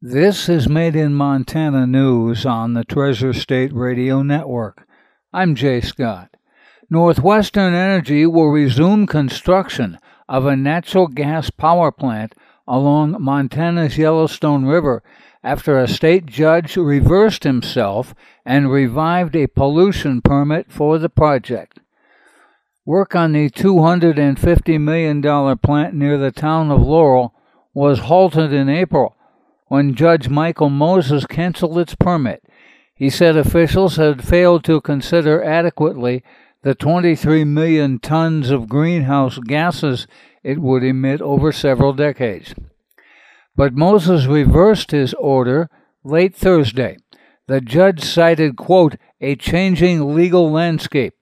This is Made in Montana News on the Treasure State Radio Network. I'm Jay Scott. Northwestern Energy will resume construction of a natural gas power plant along Montana's Yellowstone River after a state judge reversed himself and revived a pollution permit for the project. Work on the $250 million plant near the town of Laurel was halted in April when Judge Michael Moses canceled its permit. He said officials had failed to consider adequately the 23 million tons of greenhouse gases it would emit over several decades. But Moses reversed his order late Thursday. The judge cited, quote, a changing legal landscape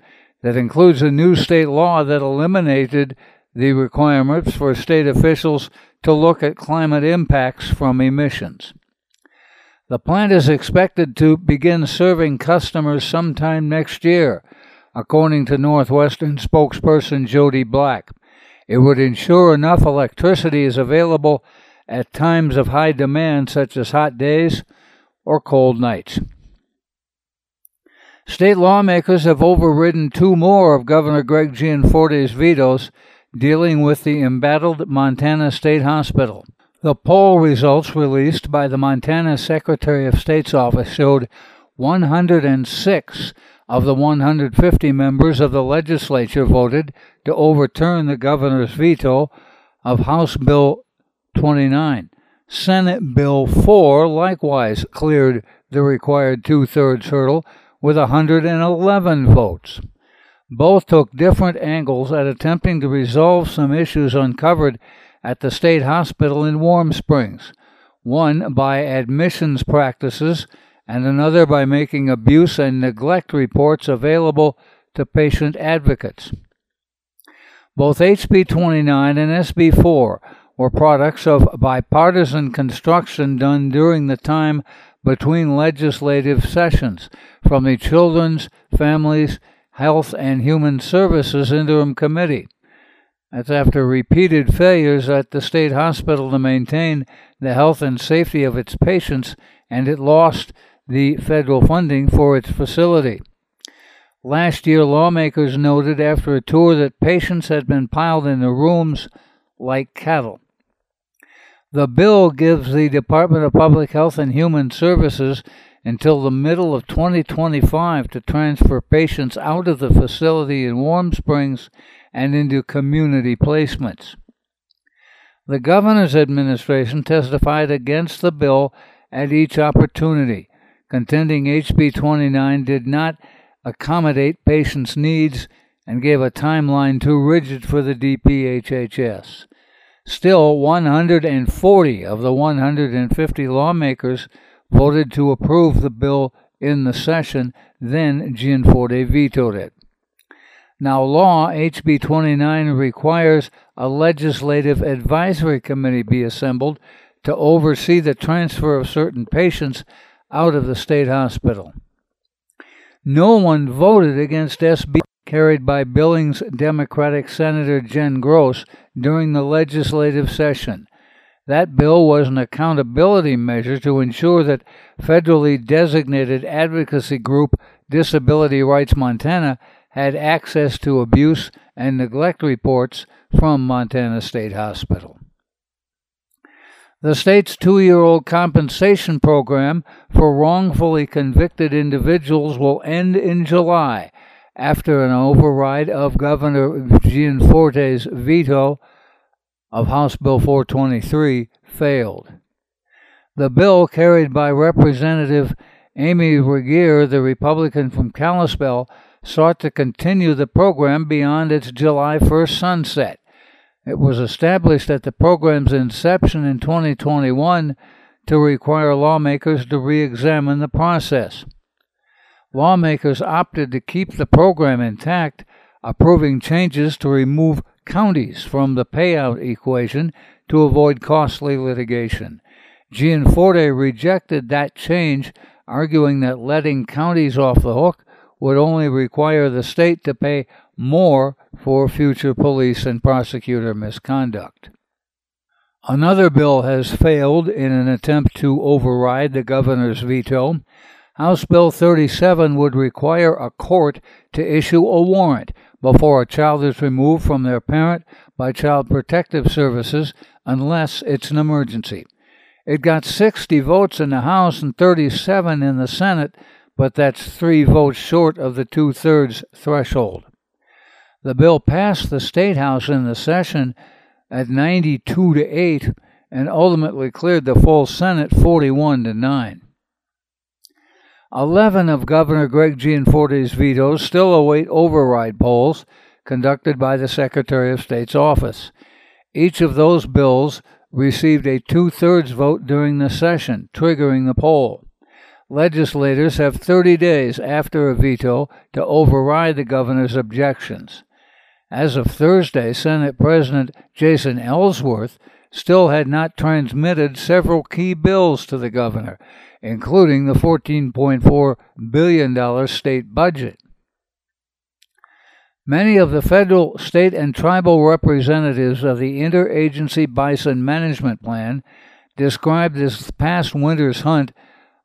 that includes a new state law that eliminated the requirements for state officials to look at climate impacts from emissions. The plant is expected to begin serving customers sometime next year, according to Northwestern spokesperson Jo Dee Black. It would ensure enough electricity is available at times of high demand, such as hot days or cold nights. State lawmakers have overridden two more of Governor Greg Gianforte's vetoes dealing with the embattled Montana State Hospital. The poll results released by the Montana Secretary of State's office showed 106 of the 150 members of the legislature voted to overturn the governor's veto of House Bill 29. Senate Bill 4 likewise cleared the required two thirds hurdle with 111 votes. Both took different angles at attempting to resolve some issues uncovered at the state hospital in Warm Springs, one by admissions practices and another by making abuse and neglect reports available to patient advocates. Both HB 29 and SB 4 were products of bipartisan construction done during the time between legislative sessions from the Children's, Families, Health and Human Services Interim Committee. That's after repeated failures at the state hospital to maintain the health and safety of its patients, and it lost the federal funding for its facility. Last year, lawmakers noted after a tour that patients had been piled in the rooms like cattle. The bill gives the Department of Public Health and Human Services until the middle of 2025 to transfer patients out of the facility in Warm Springs and into community placements. The governor's administration testified against the bill at each opportunity, contending HB 29 did not accommodate patients' needs and gave a timeline too rigid for the DPHHS. Still, 140 of the 150 lawmakers voted to approve the bill in the session, then Gianforte vetoed it. Now, law HB 29 requires a legislative advisory committee be assembled to oversee the transfer of certain patients out of the state hospital. No one voted against SB carried by Billings Democratic Senator Jen Gross during the legislative session. That bill was an accountability measure to ensure that federally designated advocacy group Disability Rights Montana had access to abuse and neglect reports from Montana State Hospital. The state's two year old compensation program for wrongfully convicted individuals will end in July after an override of Governor Gianforte's veto of House Bill 423 failed. The bill, carried by Representative Amy Regier, the Republican from Kalispell, sought to continue the program beyond its July 1st sunset. It was established at the program's inception in 2021 to require lawmakers to re examine the process lawmakers opted to keep the program intact, approving changes to remove counties from the payout equation to avoid costly litigation. Gianforte rejected that change, arguing that letting counties off the hook would only require the state to pay more for future police and prosecutor misconduct. Another bill has failed in an attempt to override the governor's veto. House Bill 37 would require a court to issue a warrant before a child is removed from their parent by Child Protective Services unless it's an emergency. It got 60 votes in the House and 37 in the Senate, but that's three votes short of the two thirds threshold. The bill passed the State House in the session at 92 to 8 and ultimately cleared the full Senate 41 to 9. Eleven of Governor Greg Gianforte's vetoes still await override polls conducted by the Secretary of State's office. Each of those bills received a two thirds vote during the session, triggering the poll. Legislators have 30 days after a veto to override the governor's objections. As of Thursday, Senate President Jason Ellsworth still had not transmitted several key bills to the governor, including the $14.4 billion state budget. Many of the federal, state, and tribal representatives of the Interagency Bison Management Plan described this past winter's hunt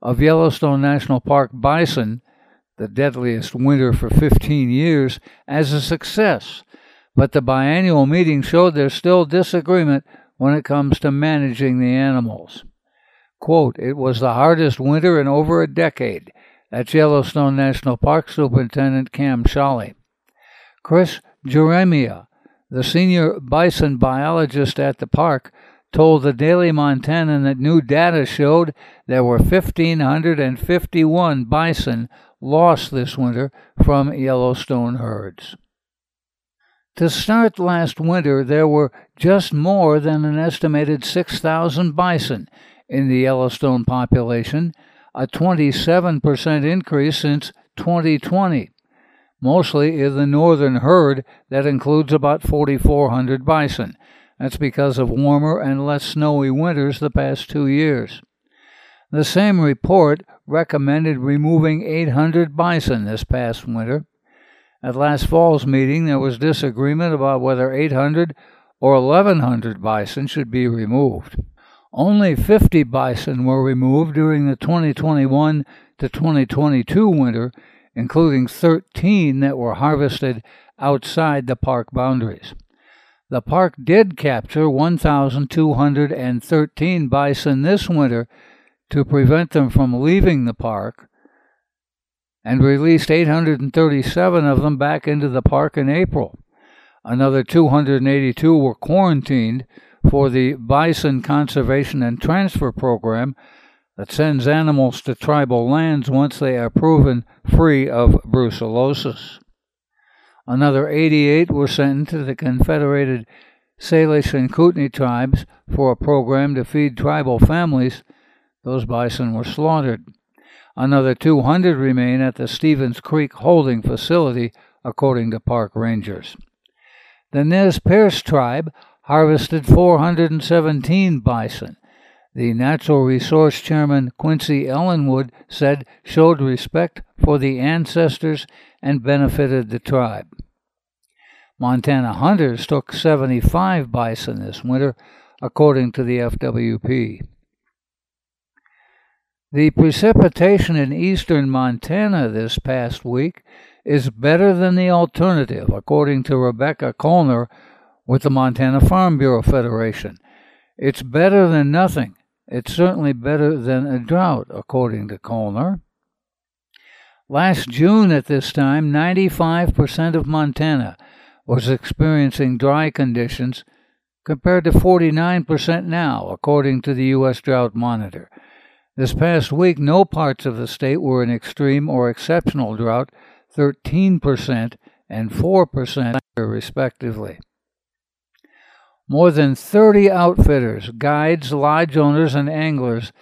of Yellowstone National Park bison, the deadliest winter for 15 years, as a success but the biannual meeting showed there's still disagreement when it comes to managing the animals. Quote, it was the hardest winter in over a decade. That's Yellowstone National Park Superintendent Cam Sholly. Chris Geremia, the senior bison biologist at the park, told the Daily Montanan that new data showed there were 1,551 bison lost this winter from Yellowstone herds. To start last winter, there were just more than an estimated 6,000 bison in the Yellowstone population, a 27% increase since 2020, mostly in the northern herd that includes about 4,400 bison. That's because of warmer and less snowy winters the past two years. The same report recommended removing 800 bison this past winter, at last fall's meeting, there was disagreement about whether 800 or 1,100 bison should be removed. Only 50 bison were removed during the 2021 to 2022 winter, including 13 that were harvested outside the park boundaries. The park did capture 1,213 bison this winter to prevent them from leaving the park, and released 837 of them back into the park in April. Another 282 were quarantined for the Bison Conservation and Transfer Program that sends animals to tribal lands once they are proven free of brucellosis. Another 88 were sent to the Confederated Salish and Kootenai tribes for a program to feed tribal families. Those bison were slaughtered. Another 200 remain at the Stephens Creek holding facility, according to park rangers. The Nez Perce tribe harvested 417 bison. The Natural Resource Chairman Quincy Ellenwood said showed respect for the ancestors and benefited the tribe. Montana hunters took 75 bison this winter, according to the FWP. The precipitation in eastern Montana this past week is better than the alternative, according to Rebecca Colnar with the Montana Farm Bureau Federation. It's better than nothing. It's certainly better than a drought, according to Colnar. Last June at this time, 95% of Montana was experiencing dry conditions compared to 49% now, according to the U.S. Drought Monitor. This past week, no parts of the state were in extreme or exceptional drought, 13% and 4% respectively. More than 30 outfitters, guides, lodge owners, and anglers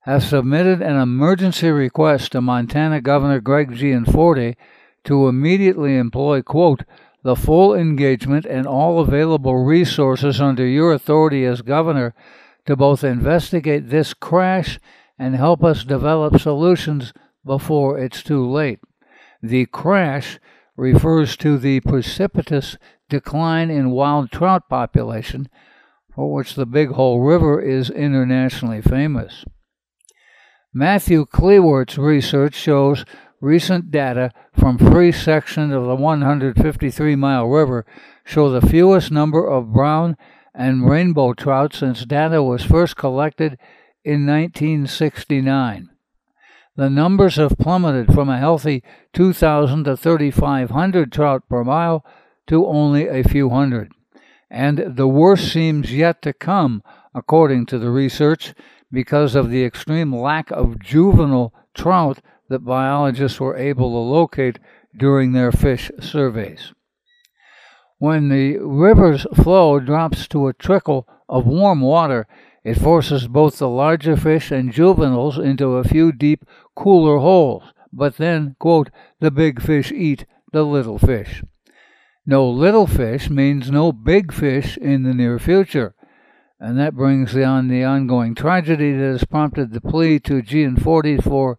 have submitted an emergency request to Montana Governor Greg Gianforte to immediately employ, quote, the full engagement and all available resources under your authority as governor to both investigate this crash and help us develop solutions before it's too late. The crash refers to the precipitous decline in wild trout population for which the Big Hole River is internationally famous. Matthew Kleewart's research shows recent data from three sections of the 153 mile river show the fewest number of brown and rainbow trout since data was first collected in 1969. The numbers have plummeted from a healthy 2,000 to 3,500 trout per mile to only a few hundred. And the worst seems yet to come, according to the research, because of the extreme lack of juvenile trout that biologists were able to locate during their fish surveys. When the river's flow drops to a trickle of warm water, it forces both the larger fish and juveniles into a few deep, cooler holes, but then, quote, the big fish eat the little fish. No little fish means no big fish in the near future. And that brings on the ongoing tragedy that has prompted the plea to Gianforte for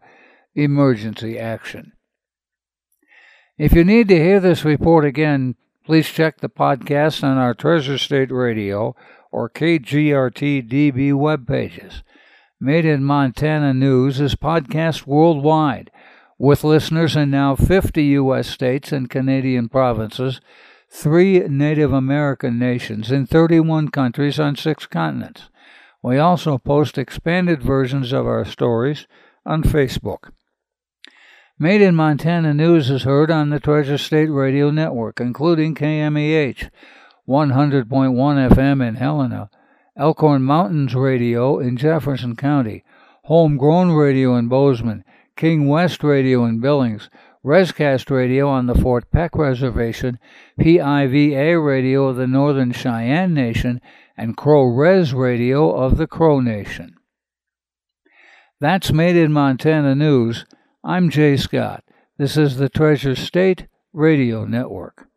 emergency action. If you need to hear this report again, please check the podcast on our Treasure State Radio or KGRTDB web pages. Made in Montana News is podcast worldwide, with listeners in now 50 U.S. states and Canadian provinces three Native American nations in 31 countries on six continents. We also post expanded versions of our stories on Facebook. Made in Montana News is heard on the Treasure State Radio Network, including KMEH 100.1 FM in Helena, Elkhorn Mountains Radio in Jefferson County, Homegrown Radio in Bozeman, King West Radio in Billings, Rescast Radio on the Fort Peck Reservation, PIVA Radio of the Northern Cheyenne Nation, and Crow Res Radio of the Crow Nation. That's Made in Montana News. I'm Jay Scott. This is the Treasure State Radio Network.